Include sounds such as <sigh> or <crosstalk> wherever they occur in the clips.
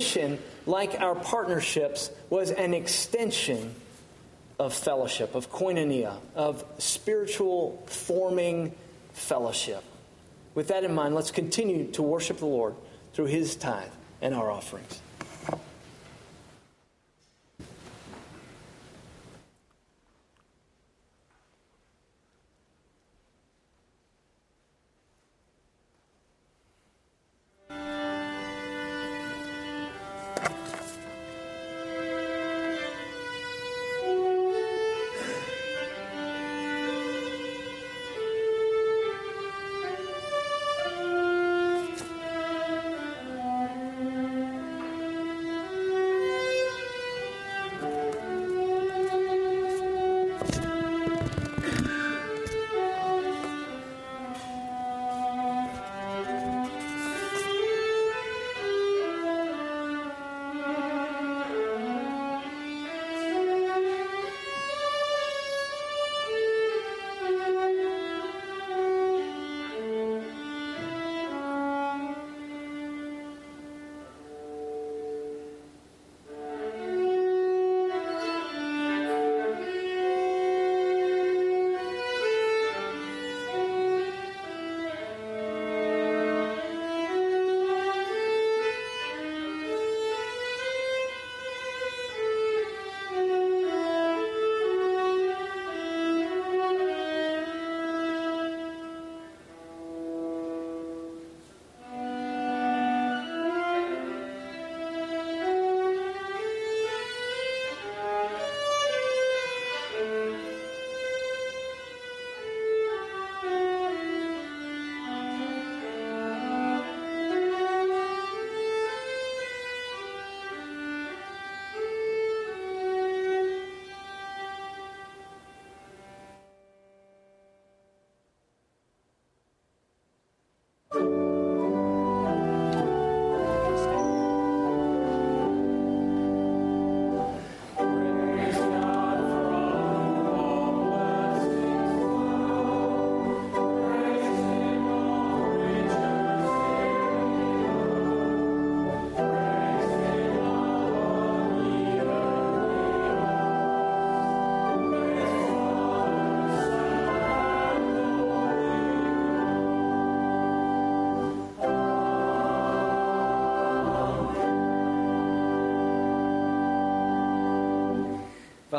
mission, like our partnerships, was an extension of fellowship, of koinonia, of spiritual forming fellowship. With that in mind, let's continue to worship the Lord through his tithe and our offerings.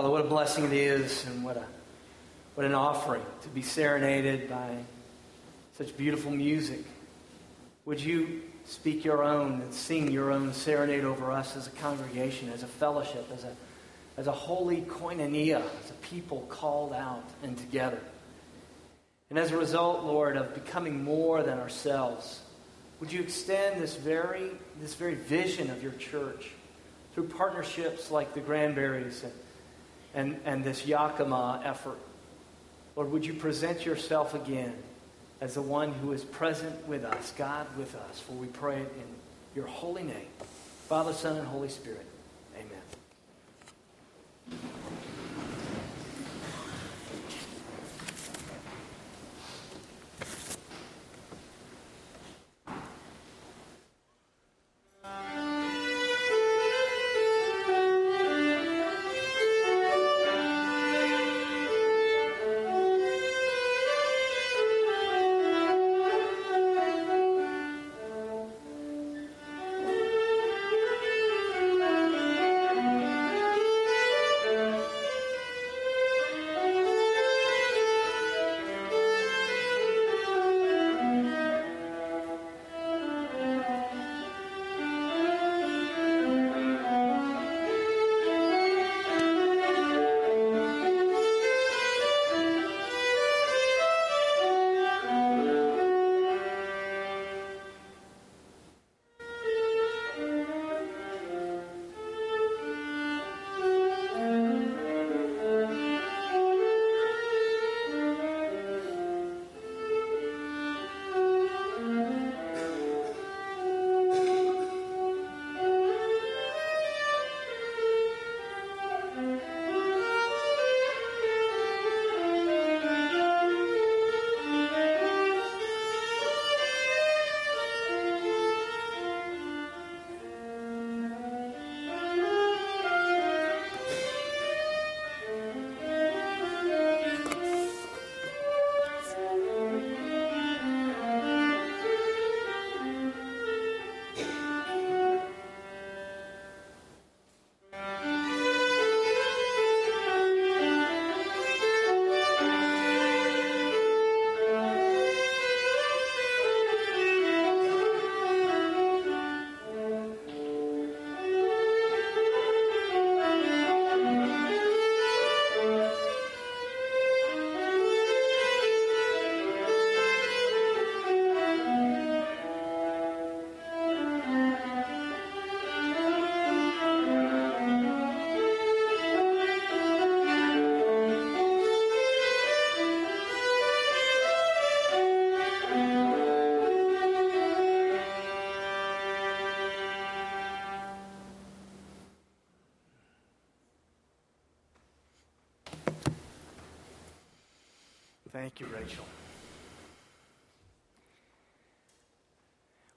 Father, what a blessing it is, and what, a, what an offering to be serenaded by such beautiful music. Would you speak your own and sing your own serenade over us as a congregation, as a fellowship, as a, as a holy koinonia, as a people called out and together? And as a result, Lord, of becoming more than ourselves, would you extend this very, this very vision of your church through partnerships like the Granberries and and, and this Yakima effort. Lord, would you present yourself again as the one who is present with us, God with us, for we pray it in your holy name. Father, Son, and Holy Spirit.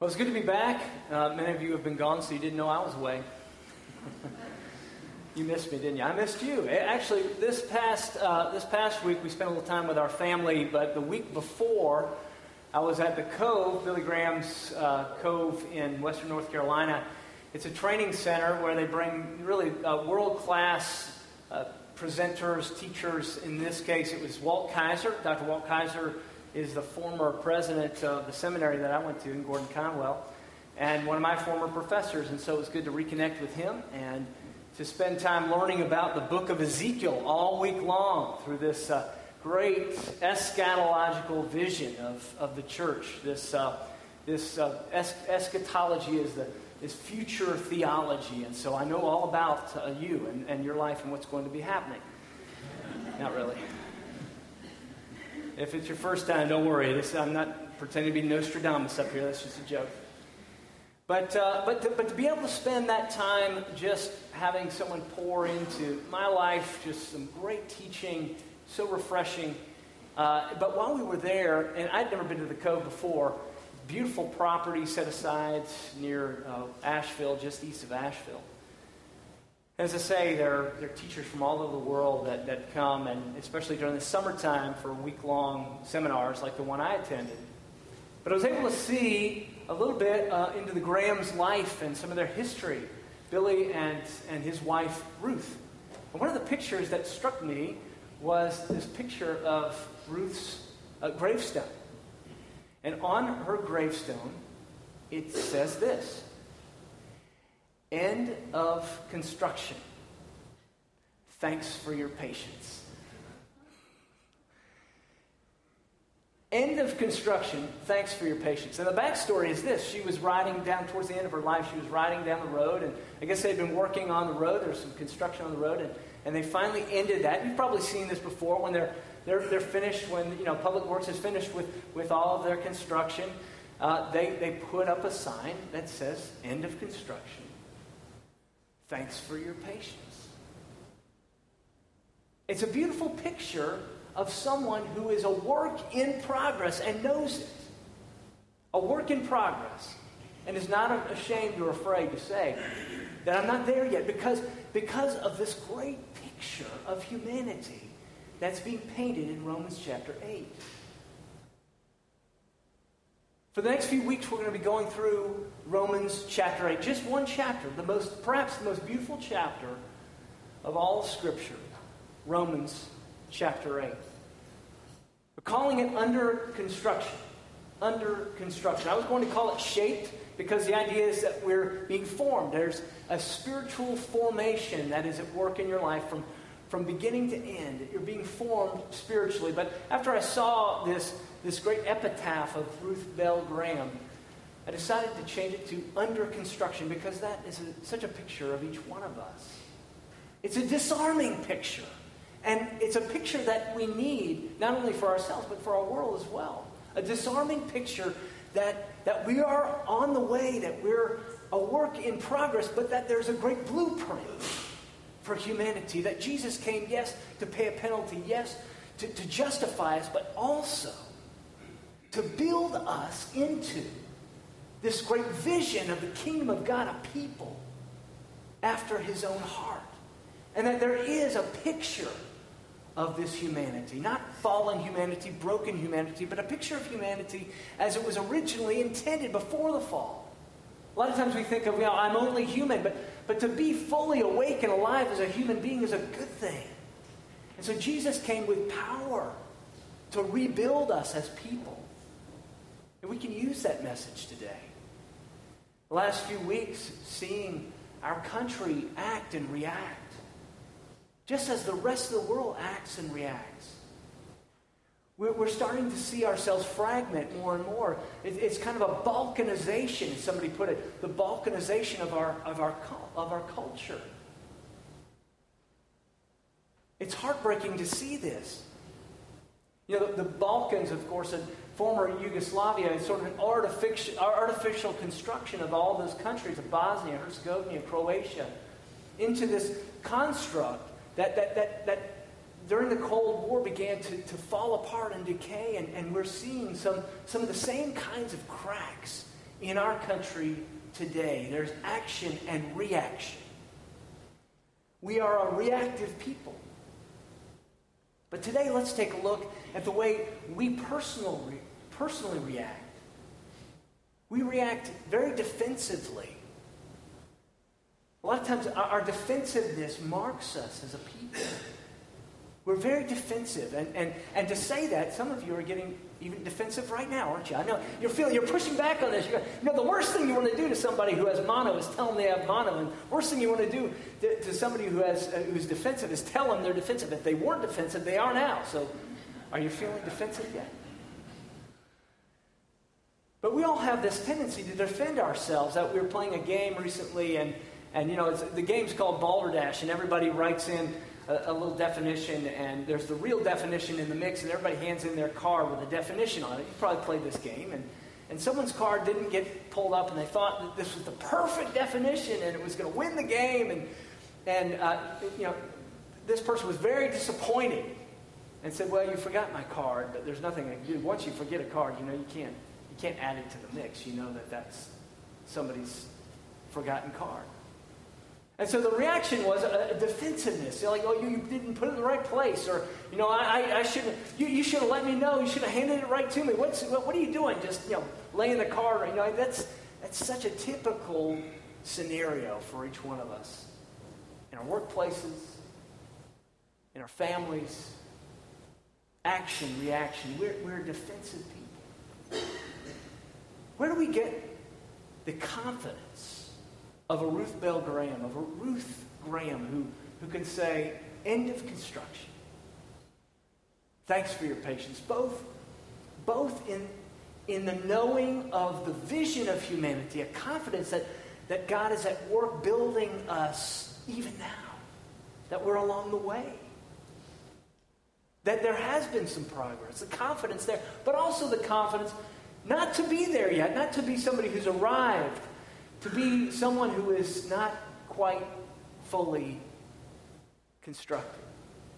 Well, it's good to be back. Uh, many of you have been gone, so you didn't know I was away. <laughs> you missed me, didn't you? I missed you. Actually, this past uh, this past week we spent a little time with our family, but the week before I was at the Cove, Billy Graham's uh, Cove in Western North Carolina. It's a training center where they bring really uh, world class uh, presenters, teachers. In this case, it was Walt Kaiser. Dr. Walt Kaiser is the former president of the seminary that I went to in Gordon Conwell, and one of my former professors. And so it was good to reconnect with him and to spend time learning about the book of Ezekiel all week long through this uh, great eschatological vision of, of the church. This, uh, this uh, es- eschatology is the is future theology. And so I know all about uh, you and, and your life and what's going to be happening. Not really. If it's your first time, don't worry. This, I'm not pretending to be Nostradamus up here. That's just a joke. But, uh, but, to, but to be able to spend that time just having someone pour into my life, just some great teaching, so refreshing. Uh, but while we were there, and I'd never been to the Cove before, beautiful property set aside near uh, Asheville, just east of Asheville. As I say, there, there are teachers from all over the world that, that come, and especially during the summertime for week long seminars like the one I attended. But I was able to see a little bit uh, into the Graham's life and some of their history, Billy and, and his wife, Ruth. And one of the pictures that struck me was this picture of Ruth's uh, gravestone. And on her gravestone, it says this End of construction. Thanks for your patience. End of construction. Thanks for your patience. And the backstory is this she was riding down towards the end of her life. She was riding down the road, and I guess they'd been working on the road. There was some construction on the road, and, and they finally ended that. You've probably seen this before when they're they're, they're finished when you know public works is finished with, with all of their construction uh, they, they put up a sign that says end of construction thanks for your patience. It's a beautiful picture of someone who is a work in progress and knows it. A work in progress. And is not ashamed or afraid to say that i'm not there yet because because of this great picture of humanity that's being painted in Romans chapter 8. For the next few weeks, we're going to be going through Romans chapter 8. Just one chapter, the most, perhaps the most beautiful chapter of all of Scripture. Romans chapter 8. We're calling it under construction. Under construction. I was going to call it shaped because the idea is that we're being formed. There's a spiritual formation that is at work in your life from from beginning to end. You're being formed spiritually. But after I saw this, this great epitaph of Ruth Bell Graham, I decided to change it to under construction because that is a, such a picture of each one of us. It's a disarming picture. And it's a picture that we need not only for ourselves, but for our world as well. A disarming picture that, that we are on the way, that we're a work in progress, but that there's a great blueprint for humanity. That Jesus came, yes, to pay a penalty, yes, to, to justify us, but also to build us into this great vision of the kingdom of God, a people after his own heart. And that there is a picture of this humanity. Not fallen humanity, broken humanity, but a picture of humanity as it was originally intended before the fall. A lot of times we think of, you know, I'm only human, but, but to be fully awake and alive as a human being is a good thing. And so Jesus came with power to rebuild us as people. And we can use that message today. The last few weeks, seeing our country act and react, just as the rest of the world acts and reacts. We're, starting to see ourselves fragment more and more. it's kind of a balkanization, as somebody put it, the balkanization of our, of our, of our culture. It's heartbreaking to see this. You know, the, the Balkans, of course, former Yugoslavia, is sort of an artificial, artificial construction of all those countries of Bosnia, Herzegovina, Croatia, into this construct that, that, that, that during the Cold War began to, to fall apart and decay, and, and we're seeing some, some of the same kinds of cracks in our country today. There's action and reaction. We are a reactive people. But today, let's take a look at the way we personally, personally react. We react very defensively. A lot of times, our defensiveness marks us as a people. We're very defensive. And, and, and to say that, some of you are getting even defensive right now, aren't you? I know you're feeling, you're pushing back on this. You're, you know, the worst thing you want to do to somebody who has mono is tell them they have mono. And worst thing you want to do to, to somebody who has, uh, who's defensive is tell them they're defensive. If they weren't defensive, they are now. So are you feeling defensive yet? But we all have this tendency to defend ourselves. That we were playing a game recently, and, and you know, the game's called Balderdash, and everybody writes in a, a, little definition, and there's the real definition in the mix, and everybody hands in their card with a definition on it. You probably played this game, and, and someone's card didn't get pulled up, and they thought that this was the perfect definition, and it was going to win the game, and, and uh, you know, this person was very disappointed and said, "Well, you forgot my card, but there's nothing I can do. Once you forget a card, you know you can't you can't add it to the mix. You know that that's somebody's forgotten card." And so the reaction was a, defensiveness. You're like, oh, you, didn't put it in the right place. Or, you know, I, I, I should you, you should have let me know. You should have handed it right to me. What's, what, what are you doing? Just, you know, laying the card. You know, that's, that's such a typical scenario for each one of us. In our workplaces, in our families, action, reaction. We're, we're defensive people. Where do we get the confidence of a Ruth Bell Graham, of a Ruth Graham who, who can say, end of construction. Thanks for your patience. Both, both in, in the knowing of the vision of humanity, a confidence that, that God is at work building us even now, that we're along the way. That there has been some progress, the confidence there, but also the confidence not to be there yet, not to be somebody who's arrived, to be someone who is not quite fully constructed.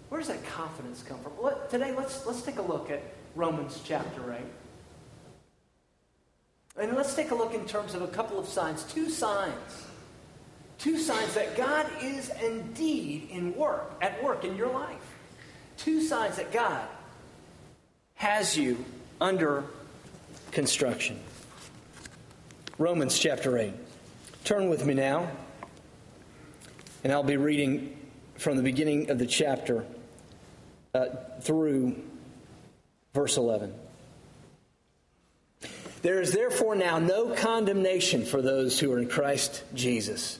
Where does that confidence come from? Let, today, let's, let's take a look at Romans chapter 8. And let's take a look in terms of a couple of signs, two signs. Two signs that God is indeed in work, at work in your life. Two signs that God has you under construction. Romans chapter 8. Turn with me now, and I'll be reading from the beginning of the chapter uh, through verse 11. There is therefore now no condemnation for those who are in Christ Jesus.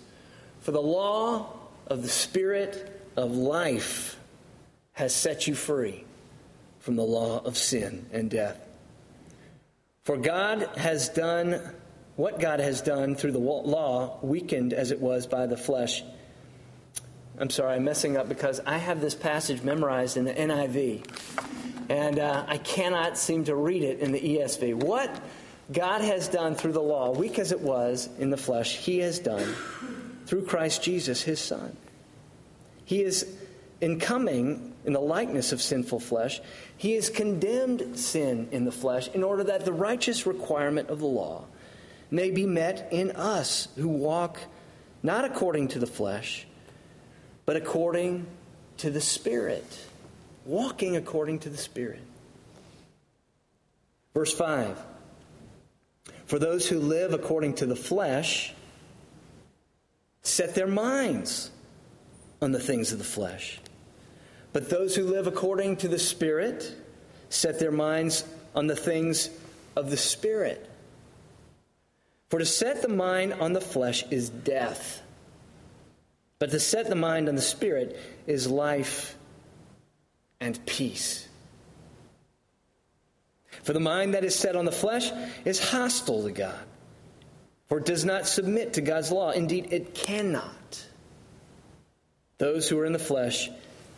For the law of the Spirit of life has set you free from the law of sin and death. For God has done what God has done through the law, weakened as it was by the flesh. I'm sorry, I'm messing up because I have this passage memorized in the NIV, and uh, I cannot seem to read it in the ESV. What God has done through the law, weak as it was in the flesh, He has done through Christ Jesus, His Son. He is in coming in the likeness of sinful flesh, He has condemned sin in the flesh in order that the righteous requirement of the law may be met in us who walk not according to the flesh, but according to the Spirit. Walking according to the Spirit. Verse 5 For those who live according to the flesh set their minds on the things of the flesh. But those who live according to the Spirit set their minds on the things of the Spirit. For to set the mind on the flesh is death, but to set the mind on the spirit is life and peace. For the mind that is set on the flesh is hostile to God, for it does not submit to God's law. Indeed, it cannot. Those who are in the flesh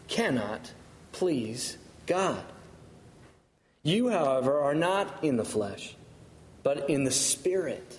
cannot please God. You, however, are not in the flesh, but in the Spirit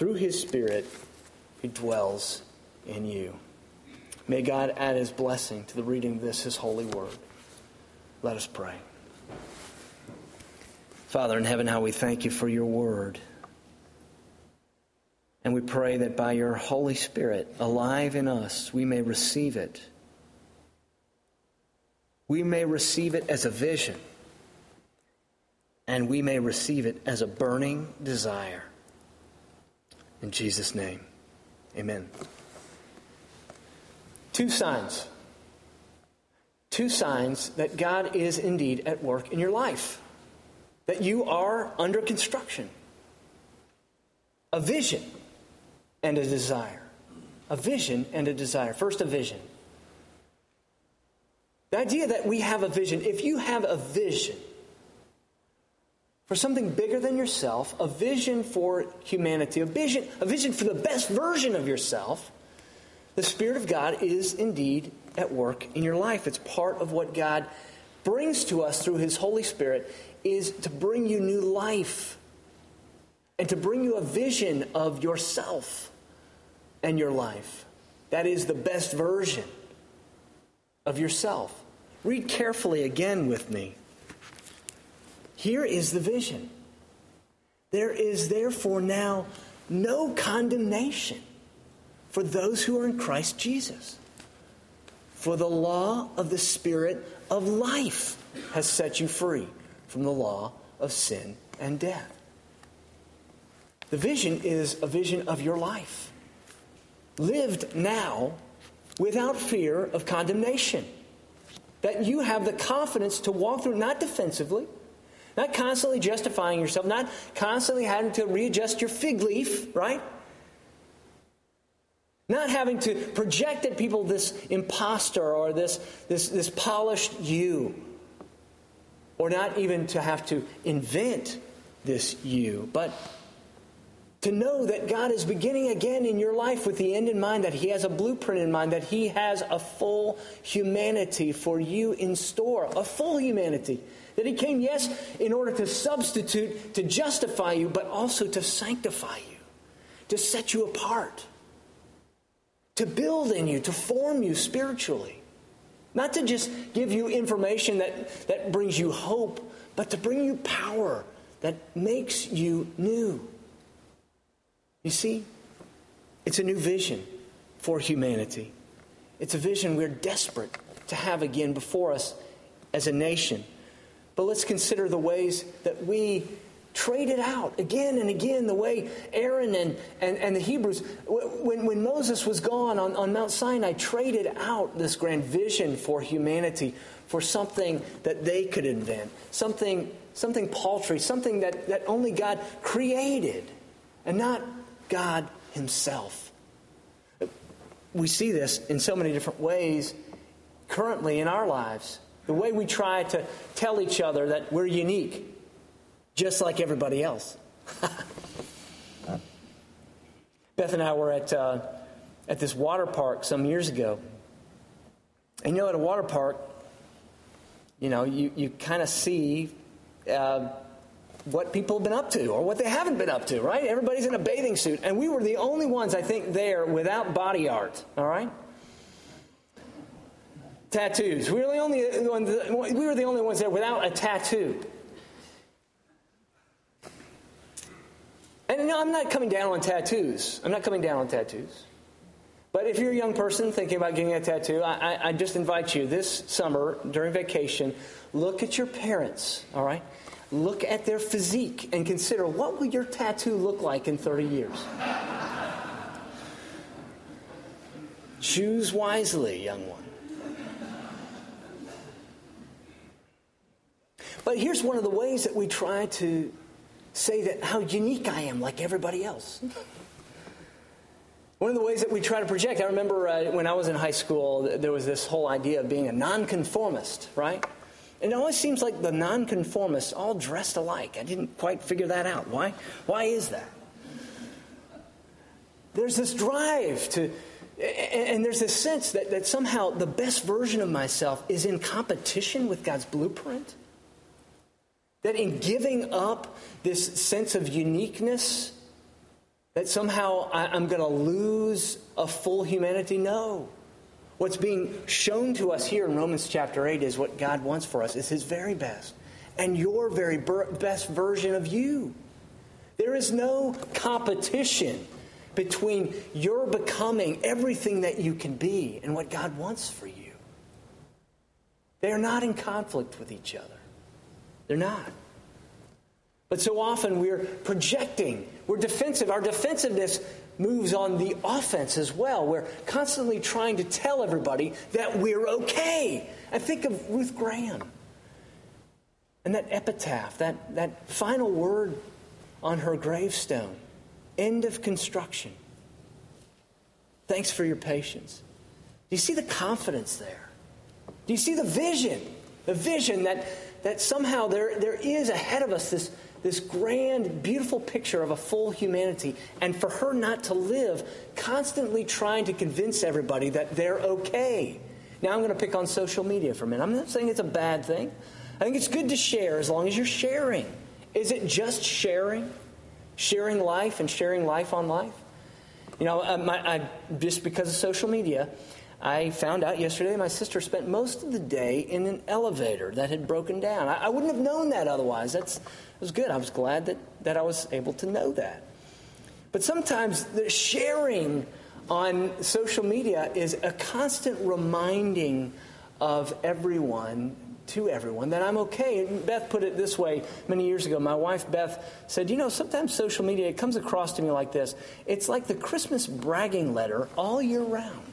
through his spirit who dwells in you. May God add his blessing to the reading of this, his holy word. Let us pray. Father in heaven, how we thank you for your word. And we pray that by your Holy Spirit, alive in us, we may receive it. We may receive it as a vision, and we may receive it as a burning desire. In Jesus' name, amen. Two signs. Two signs that God is indeed at work in your life, that you are under construction. A vision and a desire. A vision and a desire. First, a vision. The idea that we have a vision, if you have a vision for something bigger than yourself, a vision for humanity, a vision, a vision for the best version of yourself, the Spirit of God is indeed at work in your life. It's part of what God brings to us through His Holy Spirit is to bring you new life and to bring you a vision of yourself and your life. That is the best version of yourself. Read carefully again with me. Here is the vision. There is therefore now no condemnation for those who are in Christ Jesus. For the law of the Spirit of life has set you free from the law of sin and death. The vision is a vision of your life, lived now without fear of condemnation. That you have the confidence to walk through, not defensively, not constantly justifying yourself, not constantly having to readjust your fig leaf, right? Not having to project at people this impostor or this, this, this polished you. Or not even to have to invent this you, but to know that God is beginning again in your life with the end in mind, that He has a blueprint in mind, that He has a full humanity for you in store, a full humanity. That He came, yes, in order to substitute, to justify you, but also to sanctify you, to set you apart to build in you, to form you spiritually. Not to just give you information that, that brings you hope, but to bring you power that makes you new. You see, it's a new vision for humanity. It's a vision we're desperate to have again before us as a nation. But let's consider the ways that we traded out again and again the way Aaron and, and, and the Hebrews, when, when Moses was gone on, on Mount Sinai, traded out this grand vision for humanity for something that they could invent, something, something paltry, something that, that only God created and not God Himself. We see this in so many different ways currently in our lives. The way we try to tell each other that we're unique just like everybody else. <laughs> Beth and I were at, uh, at this water park some years ago. And you know, at a water park, you know, you, you kind of see uh, what people have been up to or what they haven't been up to, right? Everybody's in a bathing suit. And we were the only ones, I think, there without body art, all right? Tattoos. We were the only ones, we were the only ones there without a tattoo. And no, I'm not coming down on tattoos. I'm not coming down on tattoos. But if you're a young person thinking about getting a tattoo, I, I, I just invite you this summer during vacation, look at your parents, all right? Look at their physique and consider what will your tattoo look like in 30 years? Choose wisely, young one. But here's one of the ways that we try to say that how unique I am like everybody else. One of the ways that we try to project, I remember uh, when I was in high school, there was this whole idea of being a nonconformist, right? And it always seems like the nonconformists all dressed alike. I didn't quite figure that out. Why? Why is that? There's this drive to, and there's this sense that, that somehow the best version of myself is in competition with God's blueprint. That in giving up this sense of uniqueness, that somehow I, I'm going to lose a full humanity? No. What's being shown to us here in Romans chapter 8 is what God wants for us, is His very best and your very best version of you. There is no competition between your becoming everything that you can be and what God wants for you. They are not in conflict with each other. They're not. But so often we're projecting, we're defensive. Our defensiveness moves on the offense as well. We're constantly trying to tell everybody that we're okay. I think of Ruth Graham and that epitaph, that, that final word on her gravestone end of construction. Thanks for your patience. Do you see the confidence there? Do you see the vision? The vision that that somehow there, there is ahead of us this, this grand, beautiful picture of a full humanity, and for her not to live constantly trying to convince everybody that they're okay. Now, I'm going to pick on social media for a minute. I'm not saying it's a bad thing. I think it's good to share as long as you're sharing. Is it just sharing? Sharing life and sharing life on life? You know, uh, I, I, just because of social media, I found out yesterday my sister spent most of the day in an elevator that had broken down. I, I wouldn't have known that otherwise. That's it was good. I was glad that, that I was able to know that. But sometimes the sharing on social media is a constant reminding of everyone to everyone that I'm okay. And Beth put it this way many years ago. My wife Beth said, "You know, sometimes social media it comes across to me like this. It's like the Christmas bragging letter all year round."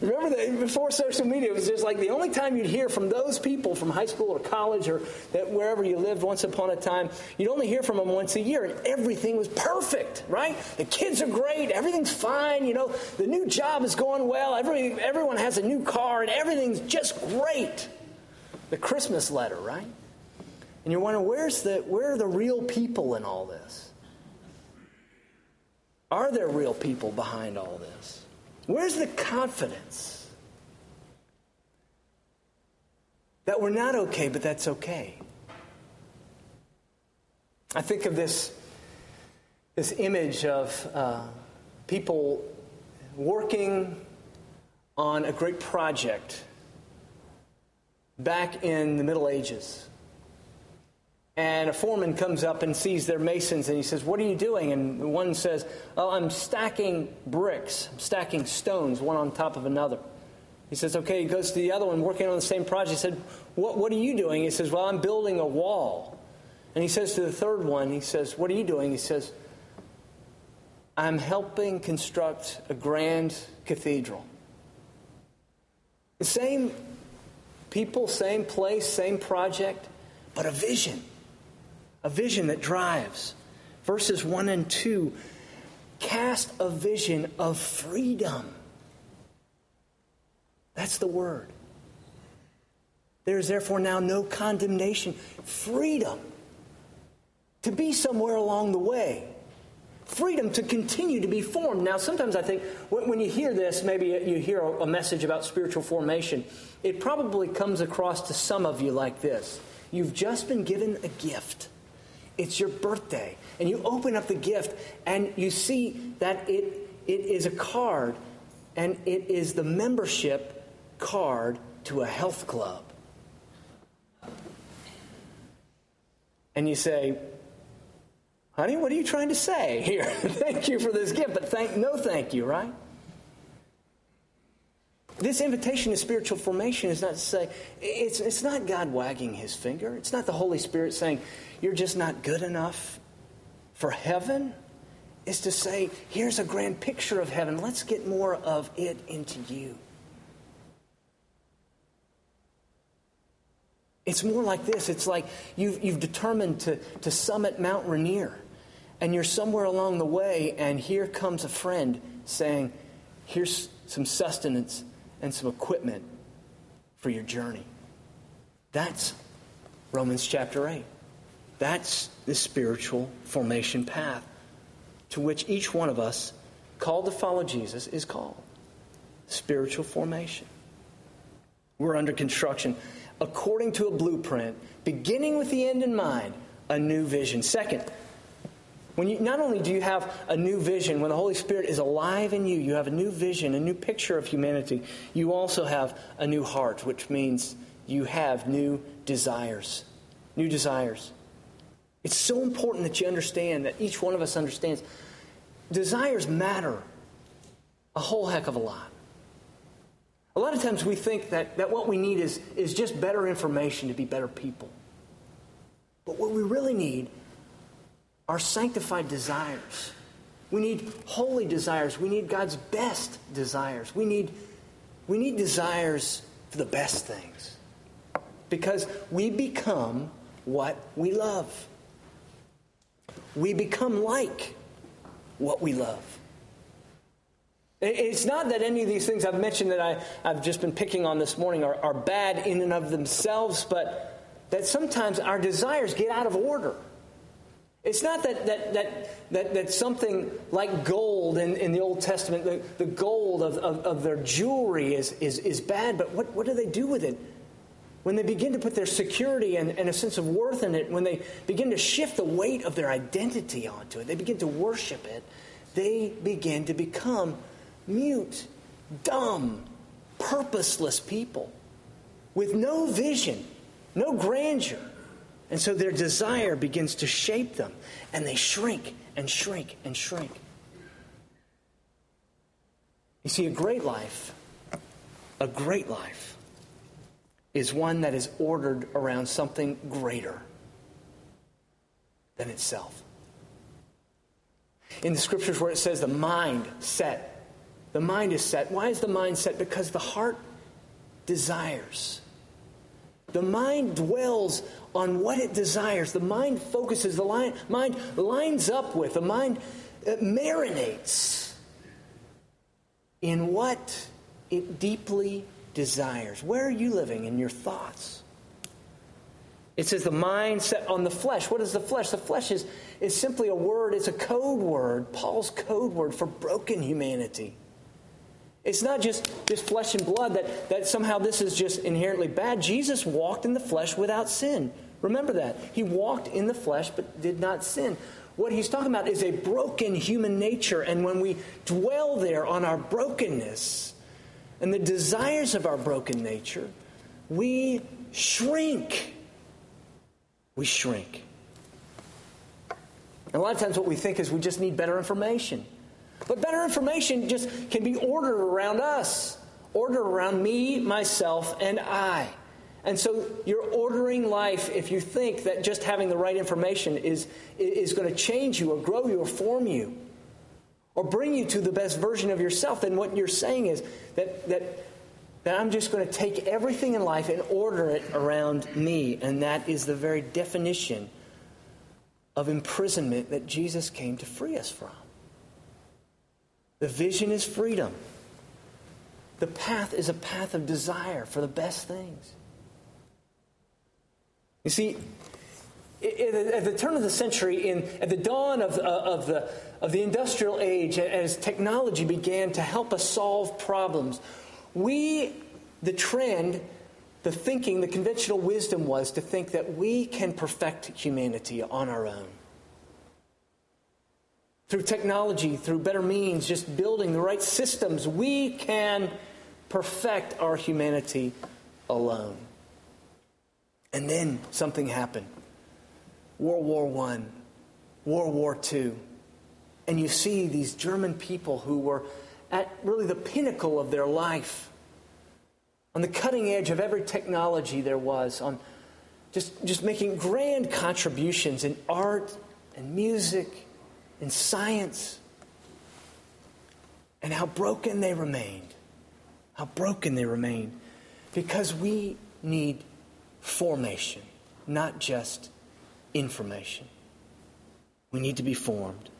Remember that before social media, it was just like the only time you'd hear from those people from high school or college or that wherever you lived once upon a time, you'd only hear from them once a year, and everything was perfect, right? The kids are great, everything's fine, you know, the new job is going well, every, everyone has a new car, and everything's just great. The Christmas letter, right? And you're wondering, where's the, where are the real people in all this? Are there real people behind all this? Where's the confidence that we're not okay, but that's okay? I think of this, this image of uh, people working on a great project back in the Middle Ages. And a foreman comes up and sees their masons and he says, What are you doing? And one says, Oh, I'm stacking bricks, I'm stacking stones one on top of another. He says, Okay, he goes to the other one working on the same project. He said, What, what are you doing? He says, Well, I'm building a wall. And he says to the third one, He says, What are you doing? He says, I'm helping construct a grand cathedral. The same people, same place, same project, but a vision a vision that drives. Verses 1 and 2 cast a vision of freedom. That's the word. There is therefore now no condemnation, freedom to be somewhere along the way. Freedom to continue to be formed. Now, sometimes I think when you hear this, maybe you hear a message about spiritual formation, it probably comes across to some of you like this You've just been given a gift. It's your birthday. And you open up the gift and you see that it, it is a card and it is the membership card to a health club. And you say, honey, what are you trying to say here? <laughs> thank you for this gift, but thank no thank you, right? This invitation to spiritual formation is not to say, it's, it's not God wagging his finger. It's not the Holy Spirit saying, you're just not good enough for heaven. Is to say, here's a grand picture of heaven. Let's get more of it into you. It's more like this. It's like you've, you've determined to, to summit Mount Rainier. and you're somewhere along the way, and here comes a friend saying, Here's some sustenance and some equipment for your journey. That's Romans chapter 8. That's the spiritual formation path to which each one of us called to follow Jesus is called. Spiritual formation. We're under construction according to a blueprint, beginning with the end in mind, a new vision. Second, when you, not only do you have a new vision, when the Holy Spirit is alive in you, you have a new vision, a new picture of humanity, you also have a new heart, which means you have new desires. New desires. It's so important that you understand, that each one of us understands, desires matter a whole heck of a lot. A lot of times we think that, that what we need is, is just better information to be better people. But what we really need are sanctified desires. We need holy desires. We need God's best desires. We need, we need desires for the best things. Because we become what we love. We become like what we love. It's not that any of these things I've mentioned that I, have just been picking on this morning are, are bad in and of themselves, but that sometimes our desires get out of order. It's not that, that, that, that, that something like gold in, in the Old Testament, the, the gold of, of, of their jewelry is, is, is bad, but what, what do they do with it? When they begin to put their security and, and a sense of worth in it, when they begin to shift the weight of their identity onto it, they begin to worship it, they begin to become mute, dumb, purposeless people with no vision, no grandeur. And so their desire begins to shape them, and they shrink and shrink and shrink. You see, a great life, a great life, is one that is ordered around something greater than itself. In the scriptures where it says the mind set, the mind is set. Why is the mind set? Because the heart desires. The mind dwells on what it desires. The mind focuses, the line, mind lines up with, the mind uh, marinates in what it deeply desires. Where are you living in your thoughts? It says the mind set on the flesh. What is the flesh? The flesh is, is simply a word, it's a code word, Paul's code word for broken humanity. It's not just, just flesh and blood that, that somehow this is just inherently bad. Jesus walked in the flesh without sin. Remember that. He walked in the flesh but did not sin. What he's talking about is a broken human nature. And when we dwell there on our brokenness and the desires of our broken nature, we shrink. We shrink. And a lot of times, what we think is we just need better information. But better information just can be ordered around us, ordered around me, myself, and I. And so you're ordering life if you think that just having the right information is, is going to change you or grow you or form you or bring you to the best version of yourself, then what you're saying is that, that, that I'm just going to take everything in life and order it around me. And that is the very definition of imprisonment that Jesus came to free us from. The vision is freedom. The path is a path of desire for the best things. You see, at the turn of the century, in, at the dawn of, uh, of, the, of the industrial age, as technology began to help us solve problems, we, the trend, the thinking, the conventional wisdom was to think that we can perfect humanity on our own through technology, through better means, just building the right systems, we can perfect our humanity alone. And then something happened World War I, World War II. And you see these German people who were at really the pinnacle of their life, on the cutting edge of every technology there was, on just, just making grand contributions in art and music in science, and how broken they remained. How broken they remained. Because we need formation, not just information. We need to be formed.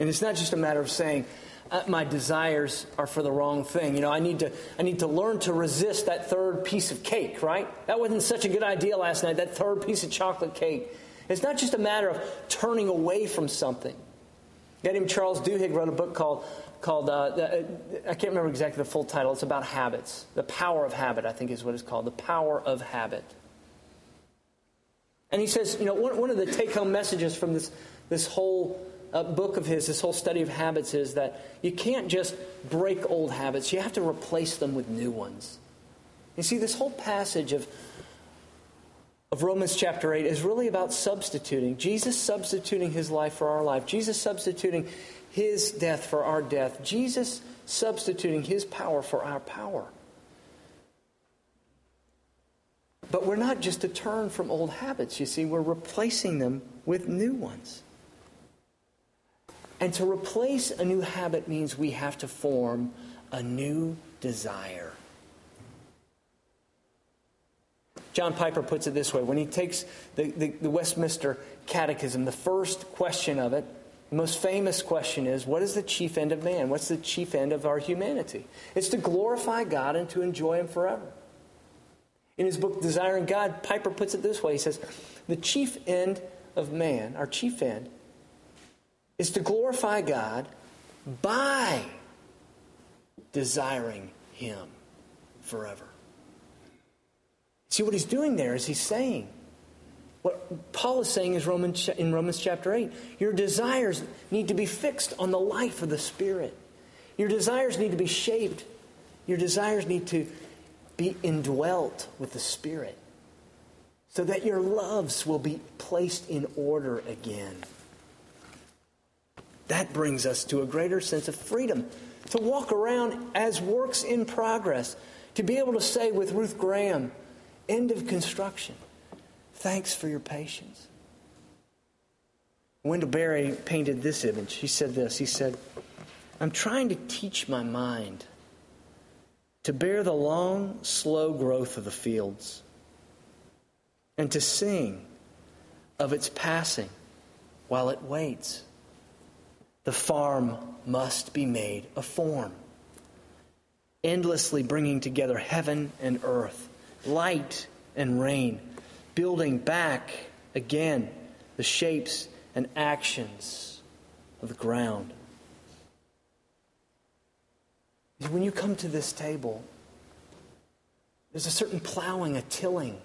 And it's not just a matter of saying, uh, my desires are for the wrong thing. You know, I need to I need to learn to resist that third piece of cake, right? That wasn't such a good idea last night, that third piece of chocolate cake. It's not just a matter of turning away from something. A guy named Charles Duhigg wrote a book called called uh, uh, I can't remember exactly the full title. It's about habits. The power of habit, I think, is what it's called. The power of habit. And he says, you know, one, one of the take home messages from this this whole uh, book of his, this whole study of habits, is that you can't just break old habits, you have to replace them with new ones. You see, this whole passage of, of Romans chapter 8 is really about substituting. Jesus substituting his life for our life, Jesus substituting his death for our death, Jesus substituting his power for our power. But we're not just to turn from old habits, you see, we're replacing them with new ones. And to replace a new habit means we have to form a new desire. John Piper puts it this way when he takes the, the, the, Westminster Catechism, the first question of it, the most famous question is What is the chief end of man? What's the chief end of our humanity? It's to glorify God and to enjoy Him forever. In his book, Desiring God, Piper puts it this way He says, The chief end of man, our chief end, is to glorify God by desiring Him forever. See, what he's doing there is he's saying, what Paul is saying is Romans, in Romans chapter 8 your desires need to be fixed on the life of the Spirit. Your desires need to be shaped. Your desires need to be indwelt with the Spirit so that your loves will be placed in order again. That brings us to a greater sense of freedom to walk around as works in progress, to be able to say with Ruth Graham, end of construction, thanks for your patience. Wendell Berry painted this image. He said this He said, I'm trying to teach my mind to bear the long, slow growth of the fields and to sing of its passing while it waits. The farm must be made a form, endlessly bringing together heaven and earth, light and rain, building back again the shapes and actions of the ground. When you come to this table, there's a certain plowing, a tilling